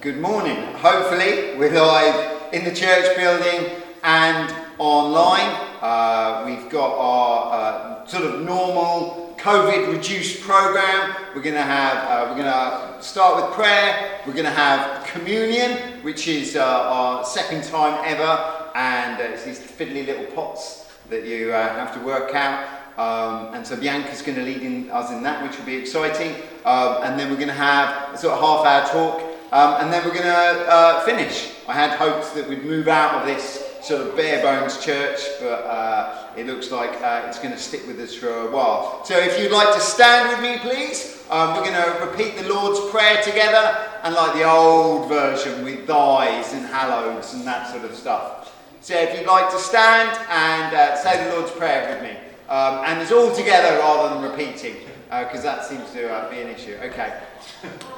Good morning. Hopefully, we're live in the church building and online. Uh, we've got our uh, sort of normal COVID reduced program. We're going to have, uh, we're going to start with prayer. We're going to have communion, which is uh, our second time ever, and uh, it's these fiddly little pots that you uh, have to work out. Um, and so Bianca's going to lead in, us in that, which will be exciting. Um, and then we're going to have a sort of half hour talk um, and then we're going to uh, finish. I had hopes that we'd move out of this sort of bare bones church, but uh, it looks like uh, it's going to stick with us for a while. So if you'd like to stand with me, please, um, we're going to repeat the Lord's Prayer together, and like the old version with thys and hallows and that sort of stuff. So if you'd like to stand and uh, say the Lord's Prayer with me, um, and it's all together rather than repeating, because uh, that seems to uh, be an issue. Okay.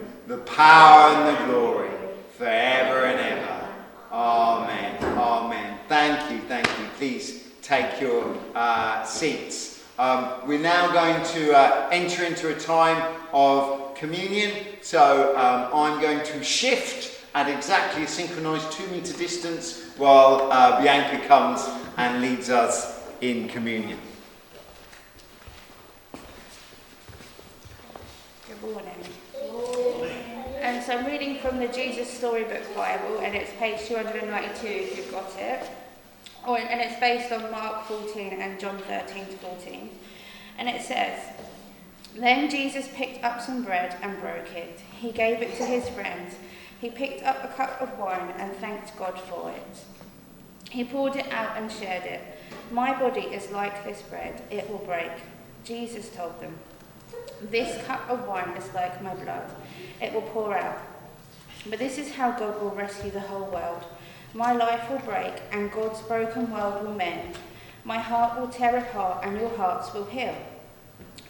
the power and the glory forever and ever. Amen. Amen. Thank you. Thank you. Please take your uh, seats. Um, we're now going to uh, enter into a time of communion. So um, I'm going to shift at exactly a synchronized two meter distance while uh, Bianca comes and leads us in communion. Good morning. So I'm reading from the Jesus Storybook Bible, and it's page 292 if you've got it. Oh, and it's based on Mark 14 and John 13 to 14. And it says, Then Jesus picked up some bread and broke it. He gave it to his friends. He picked up a cup of wine and thanked God for it. He poured it out and shared it. My body is like this bread, it will break. Jesus told them, This cup of wine is like my blood it will pour out. But this is how God will rescue the whole world. My life will break, and God's broken world will mend. My heart will tear apart, and your hearts will heal.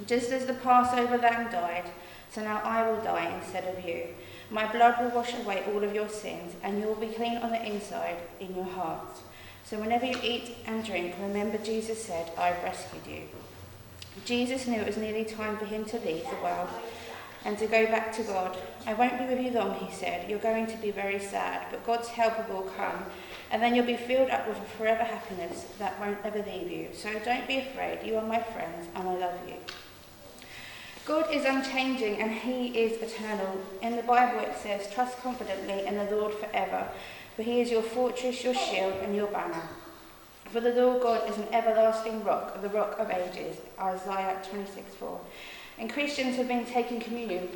Just as the Passover lamb died, so now I will die instead of you. My blood will wash away all of your sins, and you will be clean on the inside in your hearts. So whenever you eat and drink, remember Jesus said, I've rescued you. Jesus knew it was nearly time for him to leave the world and to go back to God. I won't be with you long, he said. You're going to be very sad, but God's help will come, and then you'll be filled up with a forever happiness that won't ever leave you. So don't be afraid. You are my friends, and I love you. God is unchanging and He is eternal. In the Bible it says, Trust confidently in the Lord forever, for He is your fortress, your shield, and your banner. For the Lord God is an everlasting rock, the rock of ages. Isaiah 26 4 and Christians have been taking communion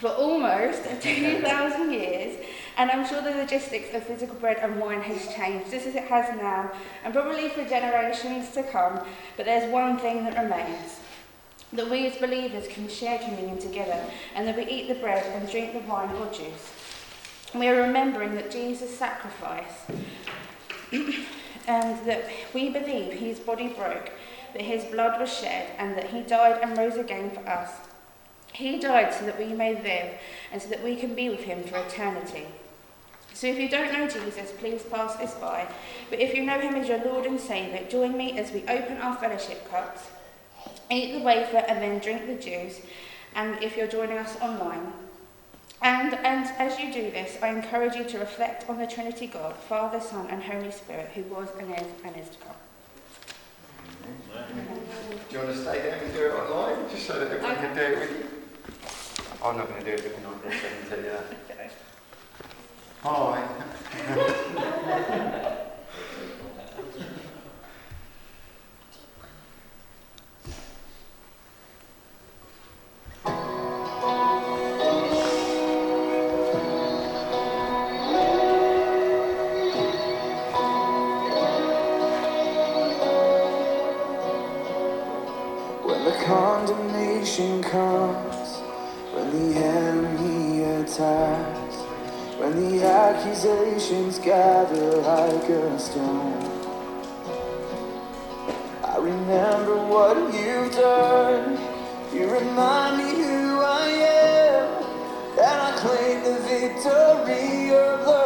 for almost 2,000 years, and I'm sure the logistics of physical bread and wine has changed, just as it has now, and probably for generations to come, but there's one thing that remains. That we as believers can share communion together, and that we eat the bread and drink the wine or juice. We are remembering that Jesus' sacrifice, and that we believe his body broke, that his blood was shed, and that he died and rose again for us. He died so that we may live and so that we can be with him for eternity. So if you don't know Jesus, please pass this by. But if you know him as your Lord and Saviour, join me as we open our fellowship cups, eat the wafer, and then drink the juice. And if you're joining us online, and, and as you do this, I encourage you to reflect on the Trinity God, Father, Son, and Holy Spirit, who was and is and is to come. Do you want to stay there and do it online, just so that everyone can do it with you? I'm not going to do it with you, I'm going to tell you that. Hi. the condemnation comes, when the enemy attacks, when the accusations gather like a storm. I remember what you've done. You remind me who I am, and I claim the victory of love.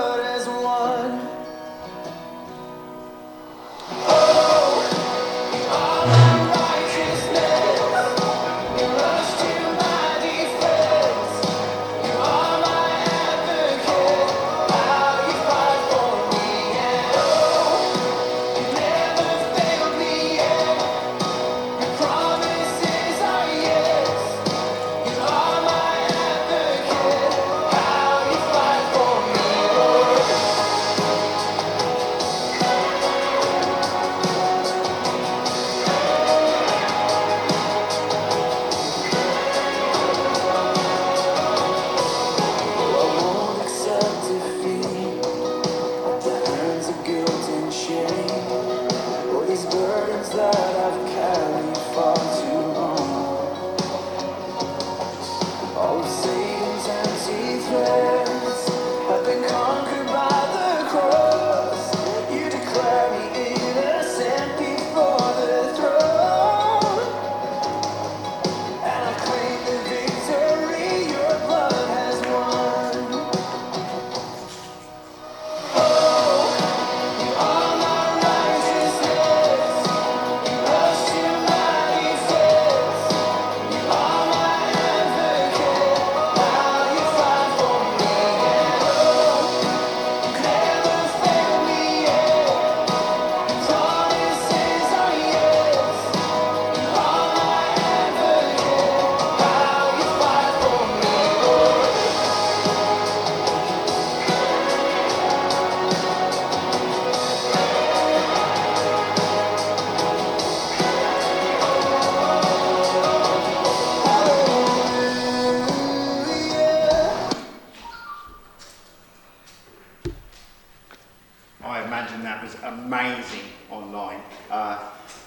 Uh,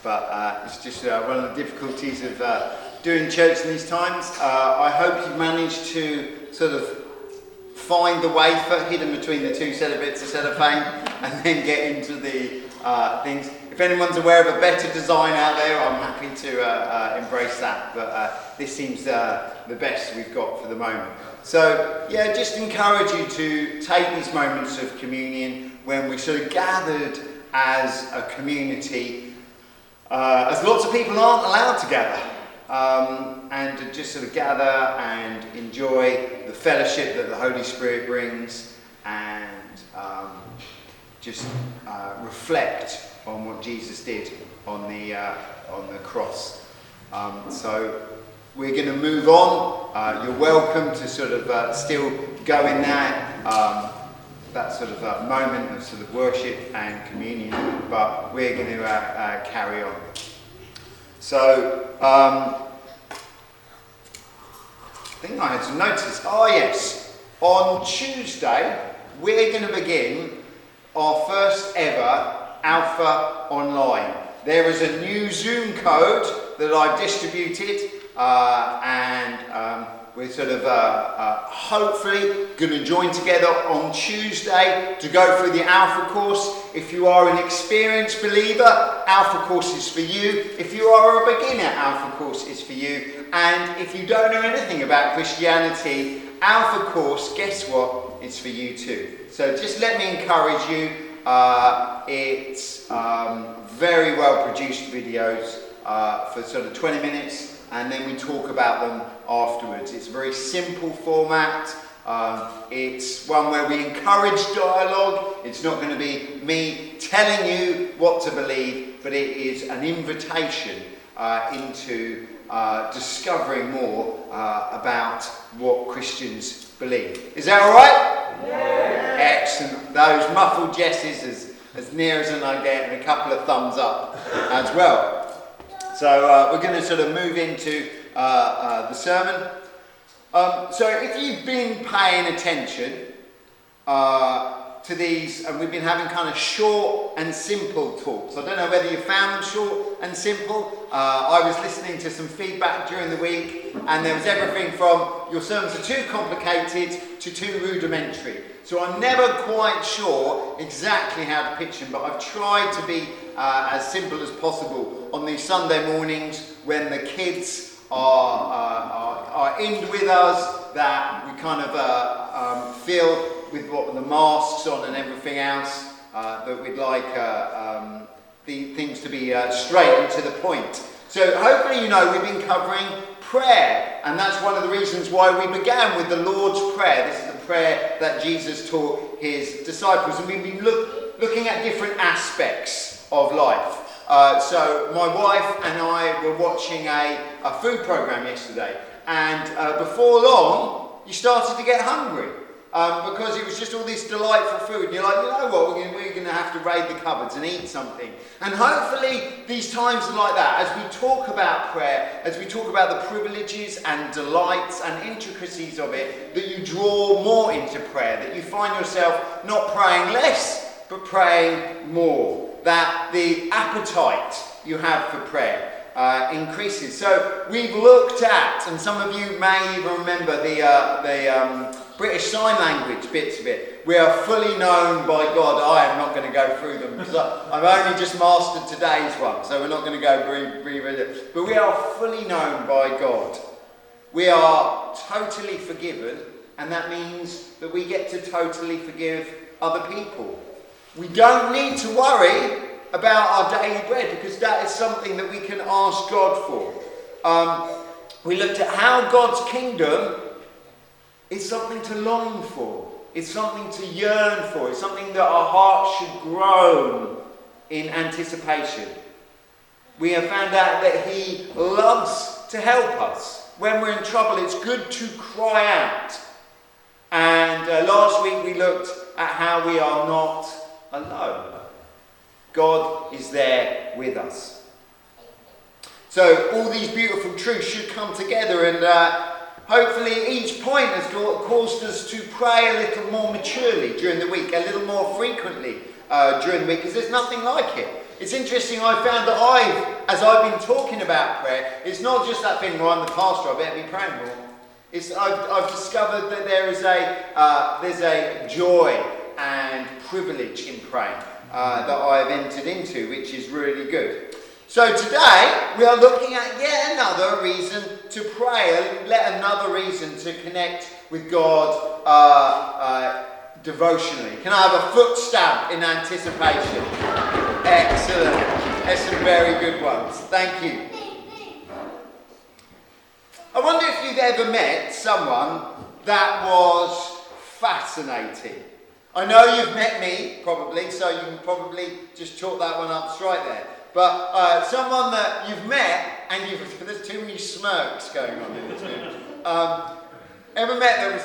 but uh, it's just uh, one of the difficulties of uh, doing church in these times. Uh, I hope you've managed to sort of find the wafer hidden between the two set of bits of cellophane and then get into the uh, things. If anyone's aware of a better design out there, I'm happy to uh, uh, embrace that. But uh, this seems uh, the best we've got for the moment. So, yeah, just encourage you to take these moments of communion when we're sort of gathered as a community, uh, as lots of people aren't allowed to gather. Um, and to just sort of gather and enjoy the fellowship that the Holy Spirit brings and um, just uh, reflect on what Jesus did on the, uh, on the cross. Um, so we're going to move on. Uh, you're welcome to sort of uh, still go in that, um, that sort of uh, moment of sort of worship and communion, but we're going to uh, uh, carry on. So, um, I think I had some notices. Oh, yes. On Tuesday, we're going to begin our first ever Alpha Online. There is a new Zoom code that I've distributed, uh, and um, we're sort of uh, uh, hopefully going to join together on Tuesday to go through the Alpha course. If you are an experienced believer, Alpha course is for you. If you are a beginner, Alpha course is for you. And if you don't know anything about Christianity, Alpha course, guess what? It's for you too. So just let me encourage you. Uh, it's um, very well produced videos uh, for sort of 20 minutes, and then we talk about them afterwards. It's a very simple format. Um, it's one where we encourage dialogue. It's not going to be me telling you what to believe, but it is an invitation uh, into uh, discovering more uh, about what Christians believe. Is that all right? Excellent. Those muffled yeses as, as near as I get, and a couple of thumbs up as well. So uh, we're going to sort of move into uh, uh, the sermon. Um, so if you've been paying attention, uh, to these, and we've been having kind of short and simple talks. I don't know whether you found them short and simple. Uh, I was listening to some feedback during the week, and there was everything from your sermons are too complicated to too rudimentary. So I'm never quite sure exactly how to pitch them, but I've tried to be uh, as simple as possible on these Sunday mornings when the kids are, uh, are, are in with us, that we kind of uh, um, feel with what the masks on and everything else, uh, that we'd like uh, um, the things to be uh, straight and to the point. So hopefully you know we've been covering prayer, and that's one of the reasons why we began with the Lord's Prayer. This is the prayer that Jesus taught his disciples, and we've been look, looking at different aspects of life. Uh, so my wife and I were watching a, a food program yesterday, and uh, before long, you started to get hungry um, because it was just all this delightful food. And you're like, you know what, we're going to have to raid the cupboards and eat something. And hopefully, these times are like that. As we talk about prayer, as we talk about the privileges and delights and intricacies of it, that you draw more into prayer, that you find yourself not praying less, but praying more. That the appetite you have for prayer uh, increases. So we've looked at, and some of you may even remember the, uh, the um, British Sign Language bits of it. We are fully known by God. I am not going to go through them because I've only just mastered today's one, so we're not going to go reread it. But we are fully known by God. We are totally forgiven, and that means that we get to totally forgive other people. We don't need to worry about our daily bread because that is something that we can ask God for. Um, we looked at how God's kingdom is something to long for, it's something to yearn for, it's something that our hearts should groan in anticipation. We have found out that He loves to help us. When we're in trouble, it's good to cry out. And uh, last week we looked at how we are not alone. God is there with us. So, all these beautiful truths should come together, and uh, hopefully, each point has caused us to pray a little more maturely during the week, a little more frequently uh, during the week, because there's nothing like it. It's interesting, I found that I've, as I've been talking about prayer, it's not just that thing where I'm the pastor, I better be praying more. It's, I've, I've discovered that there is a, uh, there's a joy and privilege in praying uh, that I have entered into, which is really good. So today we are looking at yet another reason to pray, and let another reason to connect with God uh, uh, devotionally. Can I have a foot stamp in anticipation? Excellent. There's some very good ones. Thank you. I wonder if you've ever met someone that was fascinating. I know you've met me, probably, so you can probably just chalk that one up straight there. But uh, someone that you've met, and you've, there's too many smirks going on in this room. Um, ever met that was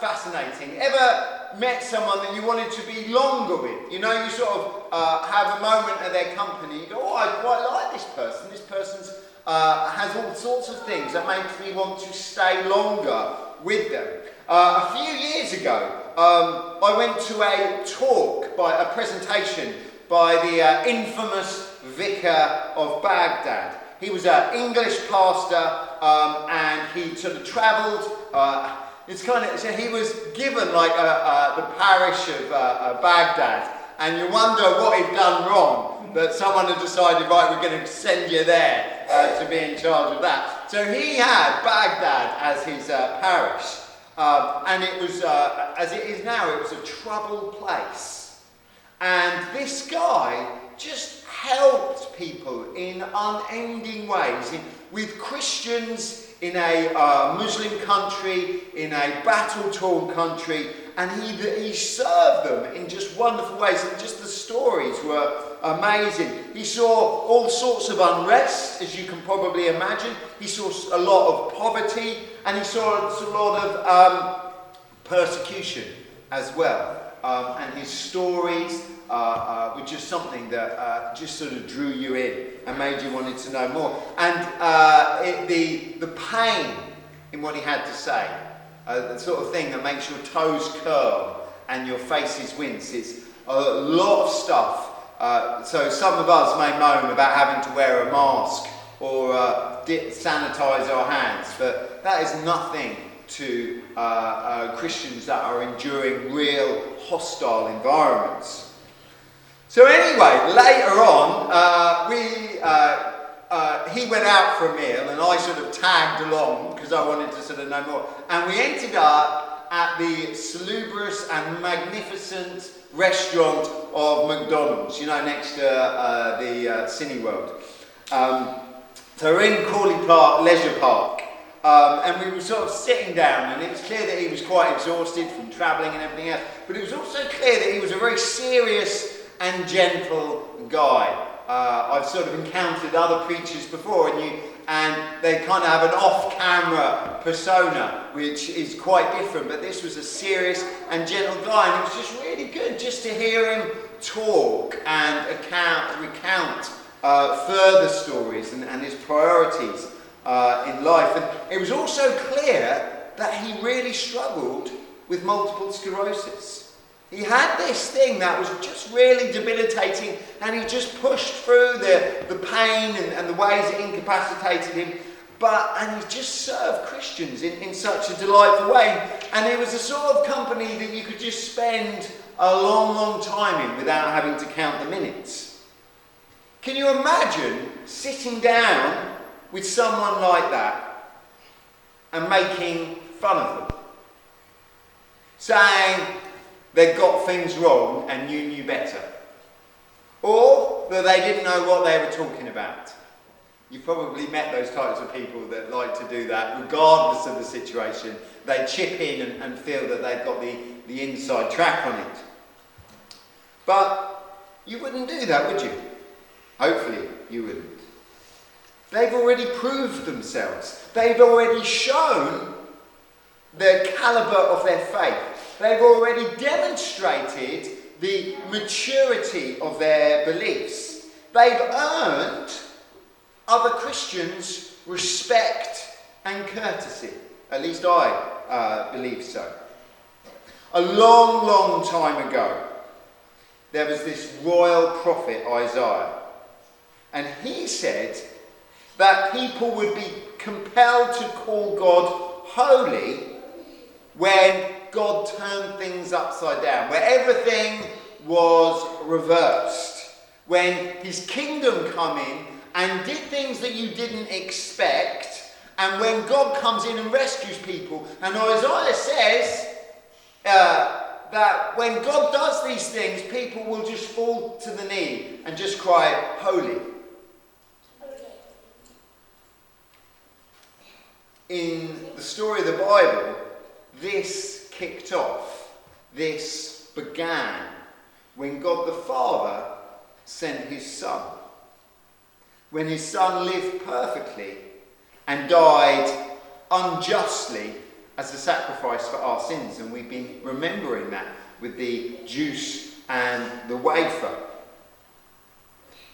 fascinating? Ever met someone that you wanted to be longer with? You know, you sort of uh, have a moment of their company, you go, oh, I quite like this person. This person's uh, has all sorts of things that makes me want to stay longer with them. Uh, a few years ago, um, I went to a talk, by a presentation by the uh, infamous vicar of Baghdad. He was an English pastor um, and he sort of travelled. Uh, it's kind of, so he was given like a, a, the parish of uh, Baghdad, and you wonder what he'd done wrong that someone had decided, right, we're going to send you there uh, to be in charge of that. So he had Baghdad as his uh, parish. Um, and it was, uh, as it is now, it was a troubled place. And this guy just helped people in unending ways, in, with Christians in a uh, Muslim country, in a battle torn country, and he, he served them in just wonderful ways. And just the stories were amazing. He saw all sorts of unrest, as you can probably imagine. He saw a lot of poverty, and he saw a lot of um, persecution as well. Um, and his stories uh, uh, were just something that uh, just sort of drew you in and made you wanted to know more. And uh, it, the, the pain in what he had to say, uh, the sort of thing that makes your toes curl and your faces wince. It's a lot of stuff. Uh, so some of us may moan about having to wear a mask or sanitize our hands, but that is nothing to uh, uh, Christians that are enduring real hostile environments. So anyway, later on, uh, we uh, uh, he went out for a meal, and I sort of tagged along because I wanted to sort of know more. And we ended up at the salubrious and magnificent restaurant of McDonald's, you know, next to uh, the Cineworld. Um, so we're in Crawley Park, Leisure Park, um, and we were sort of sitting down, and it was clear that he was quite exhausted from travelling and everything else. But it was also clear that he was a very serious and gentle guy. Uh, I've sort of encountered other preachers before, and you and they kind of have an off-camera persona, which is quite different. But this was a serious and gentle guy, and it was just really good just to hear him talk and account, recount uh, further stories and, and his priorities uh, in life. And it was also clear that he really struggled with multiple sclerosis. He had this thing that was just really debilitating, and he just pushed through the, the pain and, and the ways it incapacitated him. But and he just served Christians in, in such a delightful way. And it was a sort of company that you could just spend a long, long time in without having to count the minutes. Can you imagine sitting down with someone like that and making fun of them? Saying they got things wrong and you knew better. Or that they didn't know what they were talking about. You've probably met those types of people that like to do that, regardless of the situation. They chip in and, and feel that they've got the, the inside track on it. But you wouldn't do that, would you? Hopefully, you wouldn't. They've already proved themselves. They've already shown the caliber of their faith. They've already demonstrated the maturity of their beliefs. They've earned other Christians respect and courtesy. At least I uh, believe so. A long, long time ago, there was this royal prophet Isaiah, and he said that people would be compelled to call God holy when God turned things upside down, where everything was reversed, when his kingdom come in and did things that you didn't expect, and when God comes in and rescues people. And Isaiah says uh, that when God does these things, people will just fall to the knee and just cry, Holy. In the story of the Bible, this kicked off, this began when God the Father sent his Son. When his Son lived perfectly and died unjustly as a sacrifice for our sins. And we've been remembering that with the juice and the wafer.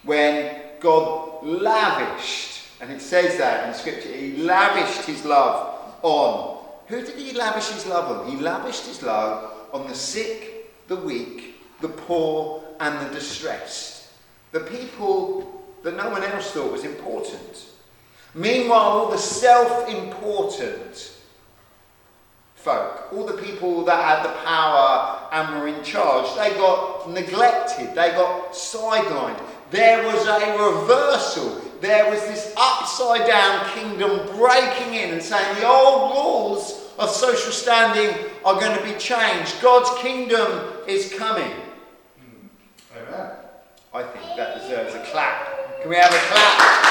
When God lavished, and it says that in Scripture, he lavished his love on. Who did he lavish his love on? He lavished his love on the sick, the weak, the poor, and the distressed. The people that no one else thought was important. Meanwhile, all the self important folk, all the people that had the power and were in charge, they got neglected, they got sidelined. There was a reversal. There was this upside down kingdom breaking in and saying the old rules of social standing are going to be changed. God's kingdom is coming. Amen. I think that deserves a clap. Can we have a clap?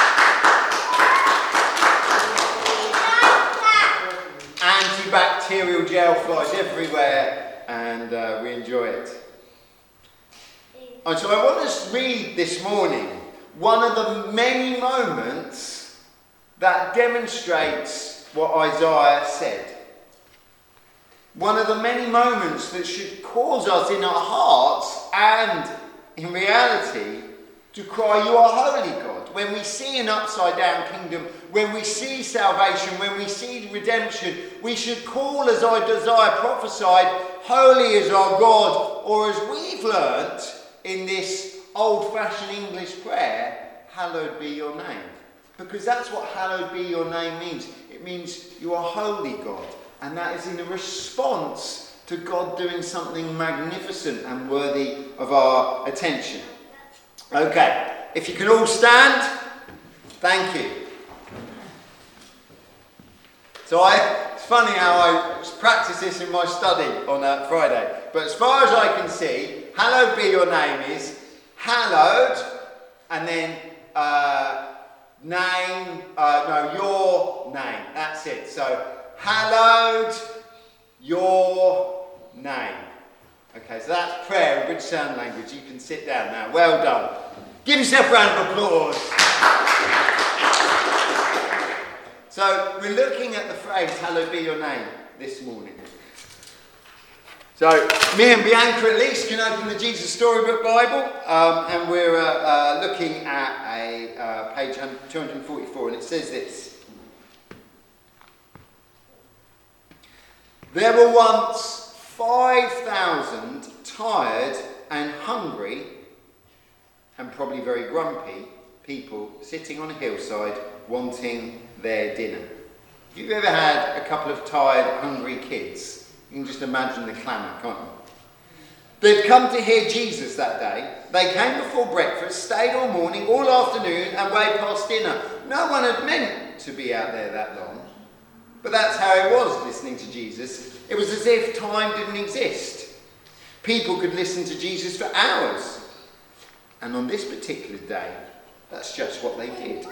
Antibacterial gel flies everywhere, and uh, we enjoy it. And so I want us to read this morning one of the many moments that demonstrates what Isaiah said. One of the many moments that should cause us in our hearts and in reality to cry, You are holy, God. When we see an upside down kingdom, when we see salvation, when we see redemption, we should call, as Isaiah prophesied, Holy is our God, or as we've learnt in this old fashioned English prayer, Hallowed be your name. Because that's what hallowed be your name means. It means you are holy, God. And that is in a response to God doing something magnificent and worthy of our attention. Okay, if you can all stand, thank you. So I, it's funny how I practice this in my study on uh, Friday. But as far as I can see, hallowed be your name is hallowed, and then uh, name, uh, no, your name. That's it. So hallowed your name. Okay, so that's prayer in British Sign Language. You can sit down now. Well done. Give yourself a round of applause. So we're looking at the phrase "Hallowed be your name" this morning. So me and Bianca at least can open the Jesus Storybook Bible, um, and we're uh, uh, looking at a uh, page 244, and it says this. There were once 5,000 tired and hungry, and probably very grumpy, people sitting on a hillside wanting their dinner. Have you ever had a couple of tired, hungry kids? You can just imagine the clamour, can't you? They'd come to hear Jesus that day. They came before breakfast, stayed all morning, all afternoon, and way past dinner. No one had meant to be out there that long. But that's how it was listening to Jesus. It was as if time didn't exist. People could listen to Jesus for hours. And on this particular day, that's just what they did.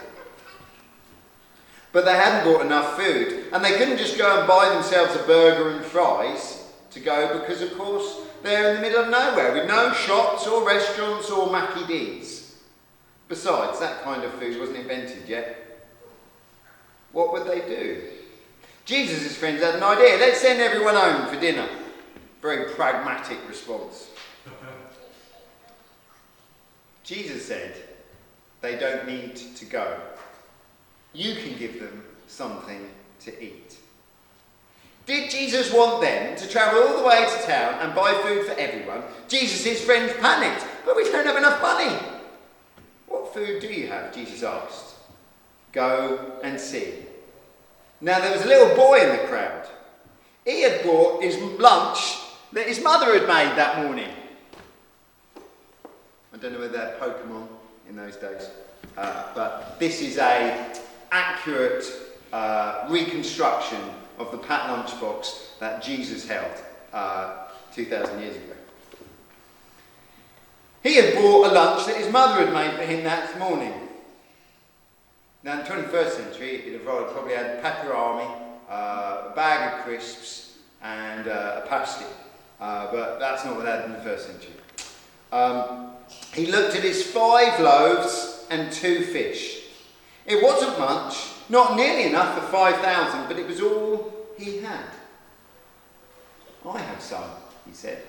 But they hadn't bought enough food, and they couldn't just go and buy themselves a burger and fries to go because, of course, they're in the middle of nowhere with no shops or restaurants or Mackie D's. Besides, that kind of food wasn't invented yet. What would they do? Jesus' friends had an idea. Let's send everyone home for dinner. Very pragmatic response. Jesus said, they don't need to go. You can give them something to eat. Did Jesus want them to travel all the way to town and buy food for everyone? Jesus' friends panicked, but we don't have enough money. What food do you have? Jesus asked. Go and see. Now there was a little boy in the crowd. He had brought his lunch that his mother had made that morning. I don't know whether they had Pokemon in those days, uh, but this is a accurate uh, reconstruction of the Pat lunchbox that Jesus held uh, 2,000 years ago. He had brought a lunch that his mother had made for him that morning. Now, in the 21st century, he'd have probably had Peperami, uh, a bag of crisps, and uh, a pasty. Uh, but that's not what they had in the first century. Um, he looked at his five loaves and two fish. It wasn't much, not nearly enough for 5,000, but it was all he had. I have some, he said.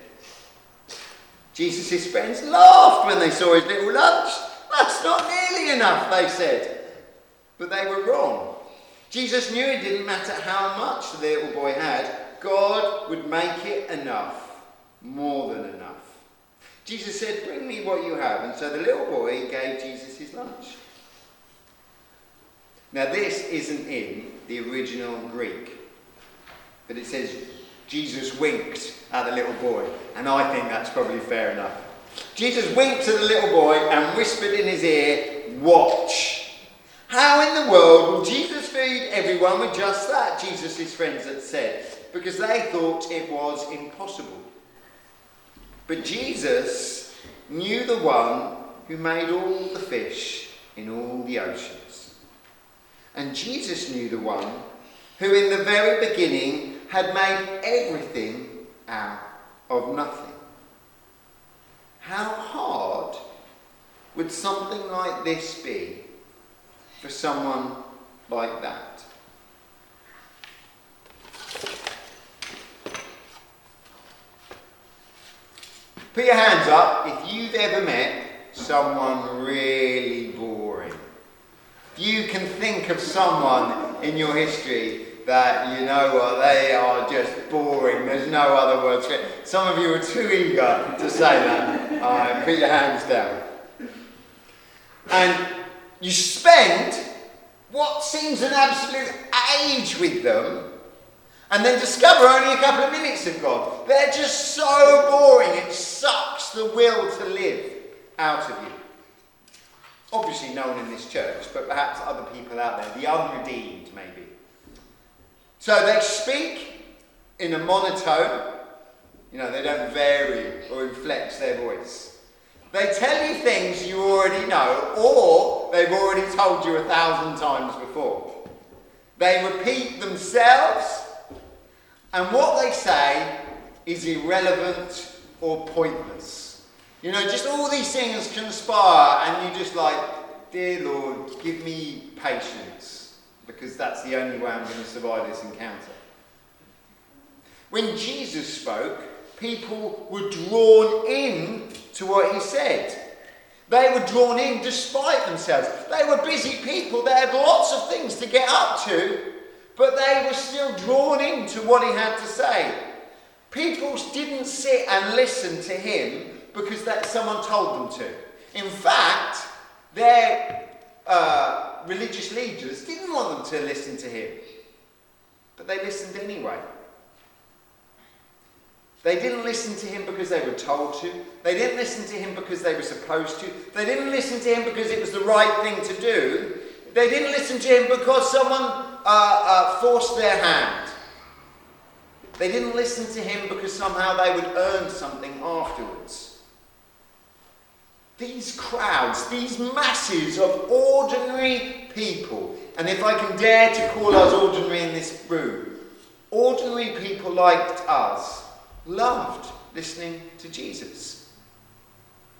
Jesus' friends laughed when they saw his little lunch. That's not nearly enough, they said. But they were wrong. Jesus knew it didn't matter how much the little boy had, God would make it enough, more than enough. Jesus said, Bring me what you have. And so the little boy gave Jesus his lunch. Now, this isn't in the original Greek, but it says Jesus winked at the little boy, and I think that's probably fair enough. Jesus winked to the little boy and whispered in his ear, Watch. How in the world will Jesus feed everyone with just that? Jesus' friends had said, because they thought it was impossible. But Jesus knew the one who made all the fish in all the oceans. And Jesus knew the one who, in the very beginning, had made everything out of nothing. How hard would something like this be for someone like that? Put your hands up if you've ever met someone really you can think of someone in your history that you know what, they are just boring, there's no other words for it. Some of you are too eager to say that. Uh, put your hands down. And you spend what seems an absolute age with them and then discover only a couple of minutes of God. They're just so boring, it sucks the will to live out of you. Obviously, no one in this church, but perhaps other people out there, the unredeemed, maybe. So they speak in a monotone, you know, they don't vary or inflect their voice. They tell you things you already know, or they've already told you a thousand times before. They repeat themselves, and what they say is irrelevant or pointless. You know, just all these things conspire, and you just like, dear Lord, give me patience, because that's the only way I'm going to survive this encounter. When Jesus spoke, people were drawn in to what he said. They were drawn in despite themselves. They were busy people. They had lots of things to get up to, but they were still drawn into what he had to say. People didn't sit and listen to him because that someone told them to. In fact, their uh, religious leaders didn't want them to listen to him, but they listened anyway. They didn't listen to him because they were told to. They didn't listen to him because they were supposed to. They didn't listen to him because it was the right thing to do. They didn't listen to him because someone uh, uh, forced their hand. They didn't listen to him because somehow they would earn something afterwards. These crowds, these masses of ordinary people, and if I can dare to call us ordinary in this room, ordinary people like us loved listening to Jesus.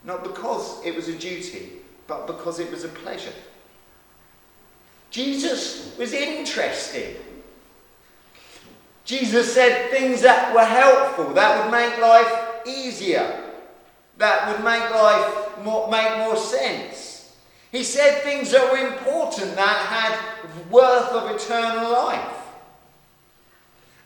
Not because it was a duty, but because it was a pleasure. Jesus was interesting. Jesus said things that were helpful, that would make life easier, that would make life more, make more sense. He said things that were important, that had worth of eternal life.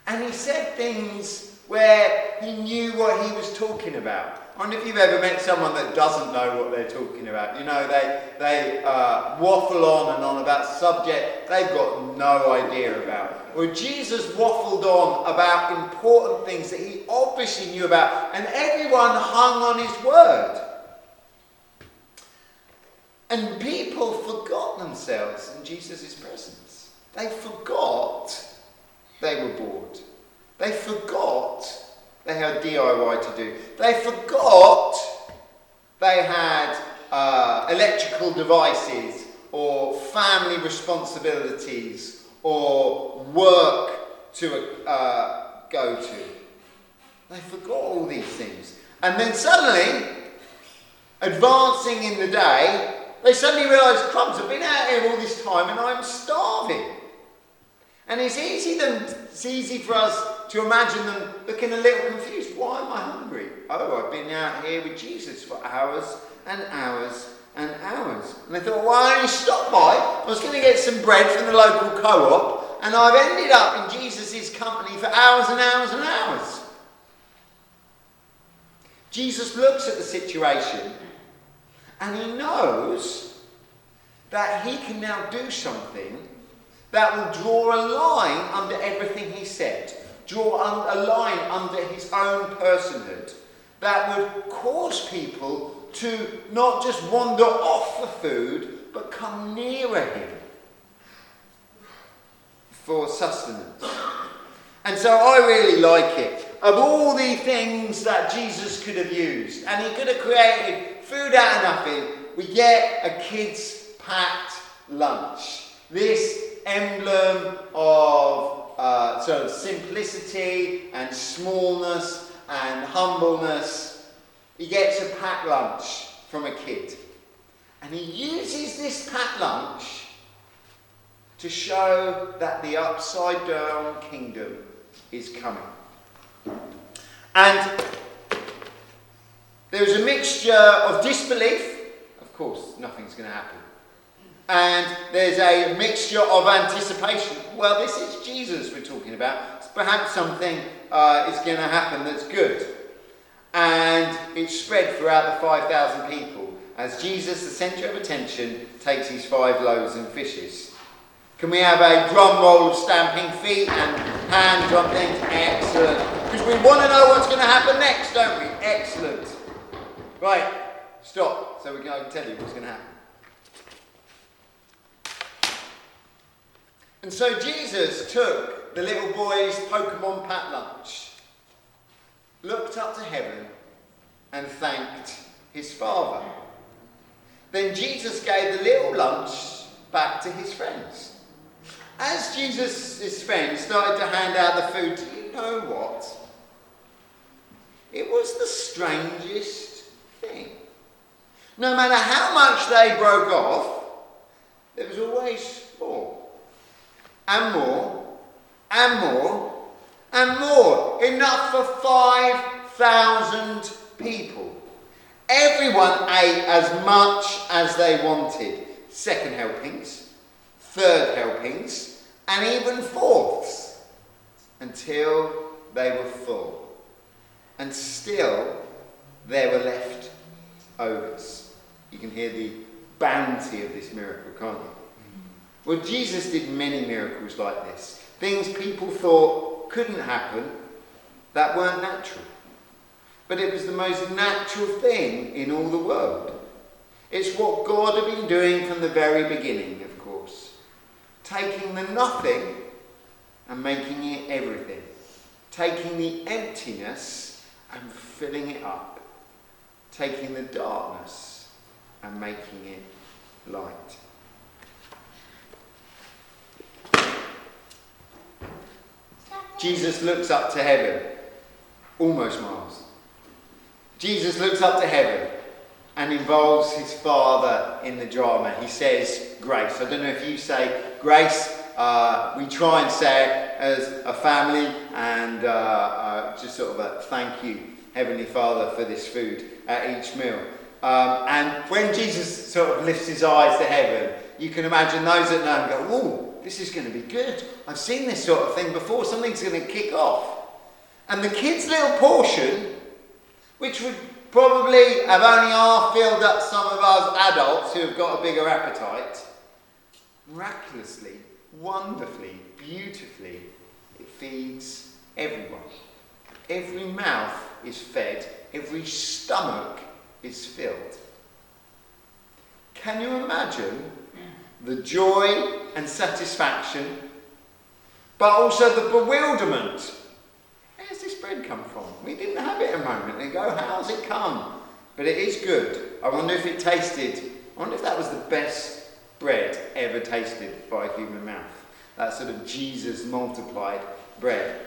And he said things where he knew what he was talking about. I wonder if you've ever met someone that doesn't know what they're talking about. You know, they, they uh, waffle on and on about subject they've got no idea about. Well, Jesus waffled on about important things that he obviously knew about, and everyone hung on his word. And people forgot themselves in Jesus' presence. They forgot they were bored. They forgot they had DIY to do. They forgot they had uh, electrical devices or family responsibilities or work to uh, go to. They forgot all these things. And then suddenly, advancing in the day, they suddenly realise, crumbs, I've been out here all this time and I'm starving. And it's easy, it's easy for us to imagine them looking a little confused. Why am I hungry? Oh, I've been out here with Jesus for hours and hours and hours. And they thought, well, I you stopped by. I was going to get some bread from the local co-op, and I've ended up in Jesus' company for hours and hours and hours. Jesus looks at the situation and he knows that he can now do something that will draw a line under everything he said, draw a line under his own personhood that would cause people to not just wander off the food, but come nearer him for sustenance. And so I really like it. Of all the things that Jesus could have used, and he could have created food out of nothing, we get a kid's packed lunch. This emblem of uh, sort of simplicity and smallness and humbleness. He gets a packed lunch from a kid. And he uses this packed lunch to show that the upside down kingdom is coming. And there was a mixture of disbelief of course, nothing's going to happen. And there's a mixture of anticipation. Well, this is Jesus we're talking about. Perhaps something uh, is going to happen that's good. And it's spread throughout the 5,000 people as Jesus, the centre of attention, takes his five loaves and fishes. Can we have a drum roll of stamping feet and hand drum things? Excellent. Because we want to know what's going to happen next, don't we? Excellent. Right, stop so we can, I can tell you what's going to happen. And so Jesus took the little boy's Pokemon pack lunch, looked up to heaven, and thanked his father. Then Jesus gave the little lunch back to his friends. As Jesus' friends started to hand out the food, do you know what? It was the strangest thing. No matter how much they broke off, there was always more. And more. And more. And more. Enough for 5,000 people. Everyone ate as much as they wanted. Second helpings, third helpings, and even fourths. Until they were full. And still there were left overs. You can hear the bounty of this miracle, can't you? Well, Jesus did many miracles like this. Things people thought couldn't happen that weren't natural. But it was the most natural thing in all the world. It's what God had been doing from the very beginning, of course. Taking the nothing and making it everything. Taking the emptiness and filling it up. Taking the darkness and making it light. Jesus looks up to heaven, almost miles. Jesus looks up to heaven and involves his father in the drama. He says grace. I don't know if you say grace. Uh, we try and say it as a family and uh, uh, just sort of a thank you, Heavenly Father, for this food at each meal. Um, and when Jesus sort of lifts his eyes to heaven, you can imagine those know him go, "Oh, this is going to be good. I've seen this sort of thing before. Something's going to kick off." And the kid's little portion, which would probably have only half filled up some of us adults who have got a bigger appetite, miraculously, wonderfully, beautifully, it feeds everyone. Every mouth is fed, every stomach is filled. Can you imagine the joy and satisfaction, but also the bewilderment? Where's this bread come from? We didn't have it a moment ago. How's it come? But it is good. I wonder if it tasted, I wonder if that was the best bread ever tasted by a human mouth. That sort of Jesus multiplied bread.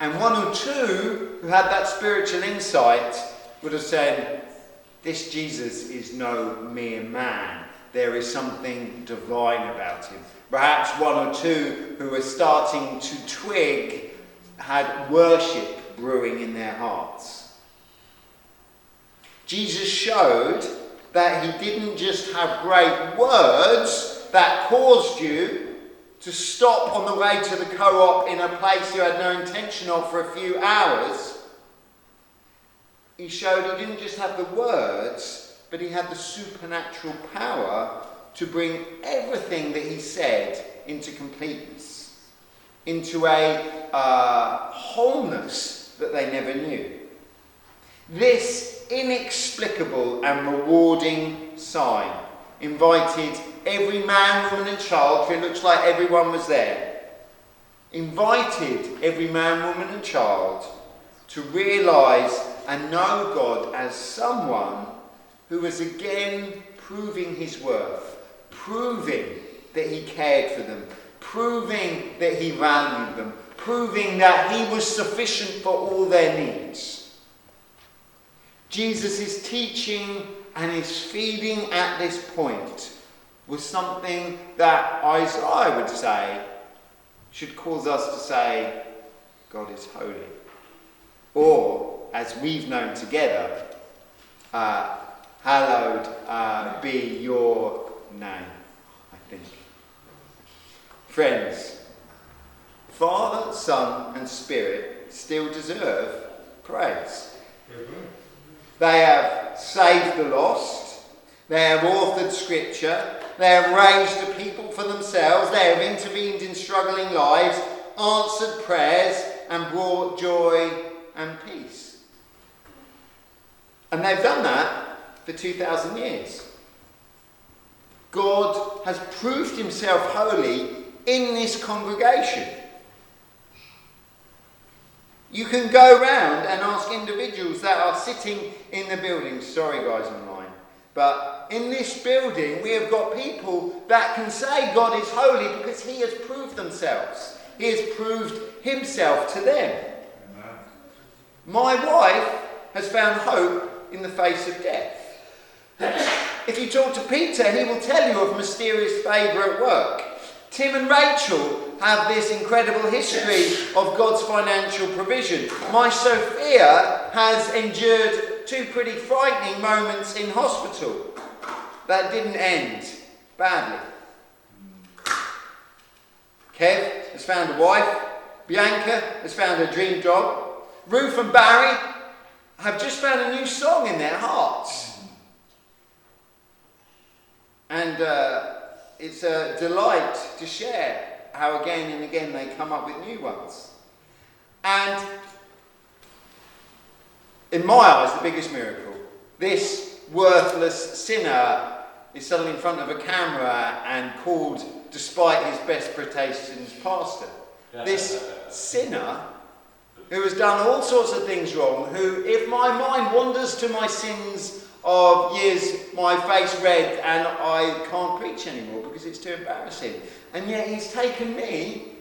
And one or two who had that spiritual insight would have said, This Jesus is no mere man. There is something divine about him. Perhaps one or two who were starting to twig had worship brewing in their hearts. Jesus showed that he didn't just have great words that caused you to stop on the way to the co op in a place you had no intention of for a few hours. He showed he didn't just have the words, but he had the supernatural power to bring everything that he said into completeness, into a uh, wholeness that they never knew. This inexplicable and rewarding sign invited every man, woman, and child, for it looks like everyone was there, invited every man, woman, and child to realize and know God as someone who was again proving his worth, proving that he cared for them, proving that he valued them, proving that he was sufficient for all their needs. Jesus' is teaching and his feeding at this point was something that Isaiah would say should cause us to say, God is holy. Or, as we've known together, uh, hallowed uh, be your name, I think. Friends, Father, Son, and Spirit still deserve praise. They have saved the lost, they have authored scripture, they have raised the people for themselves, they have intervened in struggling lives, answered prayers, and brought joy and peace. And they've done that for 2,000 years. God has proved himself holy in this congregation. You can go around and ask individuals that are sitting in the building. Sorry, guys, online. But in this building, we have got people that can say God is holy because He has proved themselves. He has proved Himself to them. My wife has found hope in the face of death. If you talk to Peter, he will tell you of mysterious favour at work. Tim and Rachel have this incredible history of God's financial provision. My Sophia has endured two pretty frightening moments in hospital that didn't end badly. Kev has found a wife. Bianca has found her dream job. Ruth and Barry have just found a new song in their hearts. And uh, it's a delight to share how again and again they come up with new ones. And in my eyes, the biggest miracle this worthless sinner is suddenly in front of a camera and called, despite his best prestations, pastor. This sinner who has done all sorts of things wrong, who, if my mind wanders to my sins of years, my face red and I can't preach anymore because it's too embarrassing. And yet he's taken me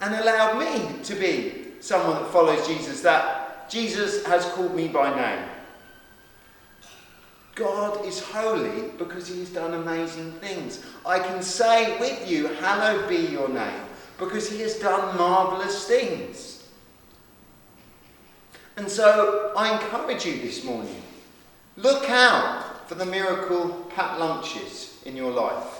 and allowed me to be someone that follows Jesus, that Jesus has called me by name. God is holy because he has done amazing things. I can say with you, hallowed be your name, because he has done marvellous things. And so I encourage you this morning look out for the miracle packed lunches in your life.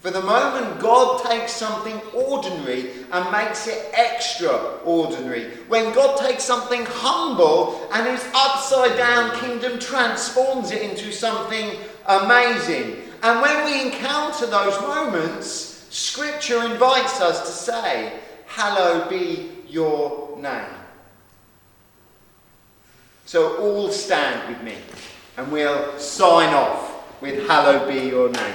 For the moment God takes something ordinary and makes it extraordinary, when God takes something humble and his upside down kingdom transforms it into something amazing. And when we encounter those moments, Scripture invites us to say, Hallowed be your name. So all stand with me and we'll sign off with Hallowed be your name.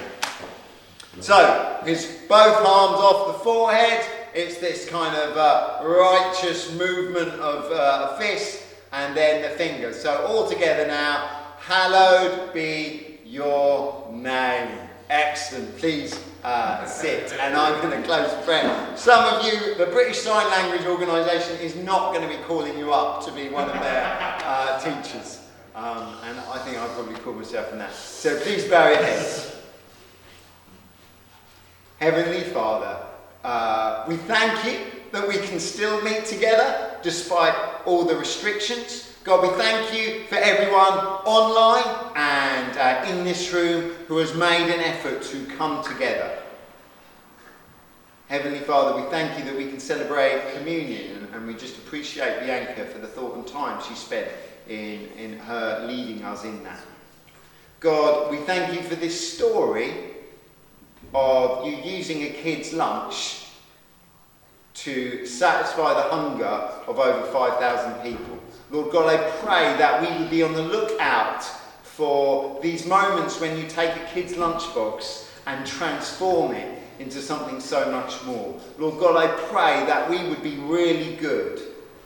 So, with both arms off the forehead, it's this kind of uh, righteous movement of uh, a fist and then the fingers. So, all together now, hallowed be your name. Excellent. Please uh, sit. And I'm going to close the prayer. Some of you, the British Sign Language Organisation is not going to be calling you up to be one of their uh, teachers. Um, and I think I'd probably call myself in that. So please bow your heads. Heavenly Father, uh, we thank you that we can still meet together despite all the restrictions. God, we thank you for everyone online and uh, in this room who has made an effort to come together. Heavenly Father, we thank you that we can celebrate communion and, and we just appreciate Bianca for the thought and time she spent in, in her leading us in that. God, we thank you for this story of you using a kid's lunch to satisfy the hunger of over 5,000 people. Lord God, I pray that we would be on the lookout for these moments when you take a kid's lunchbox and transform it into something so much more. Lord God, I pray that we would be really good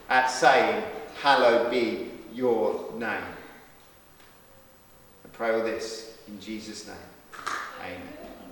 at saying, Hallowed be your name. I pray all this in Jesus' name. Amen.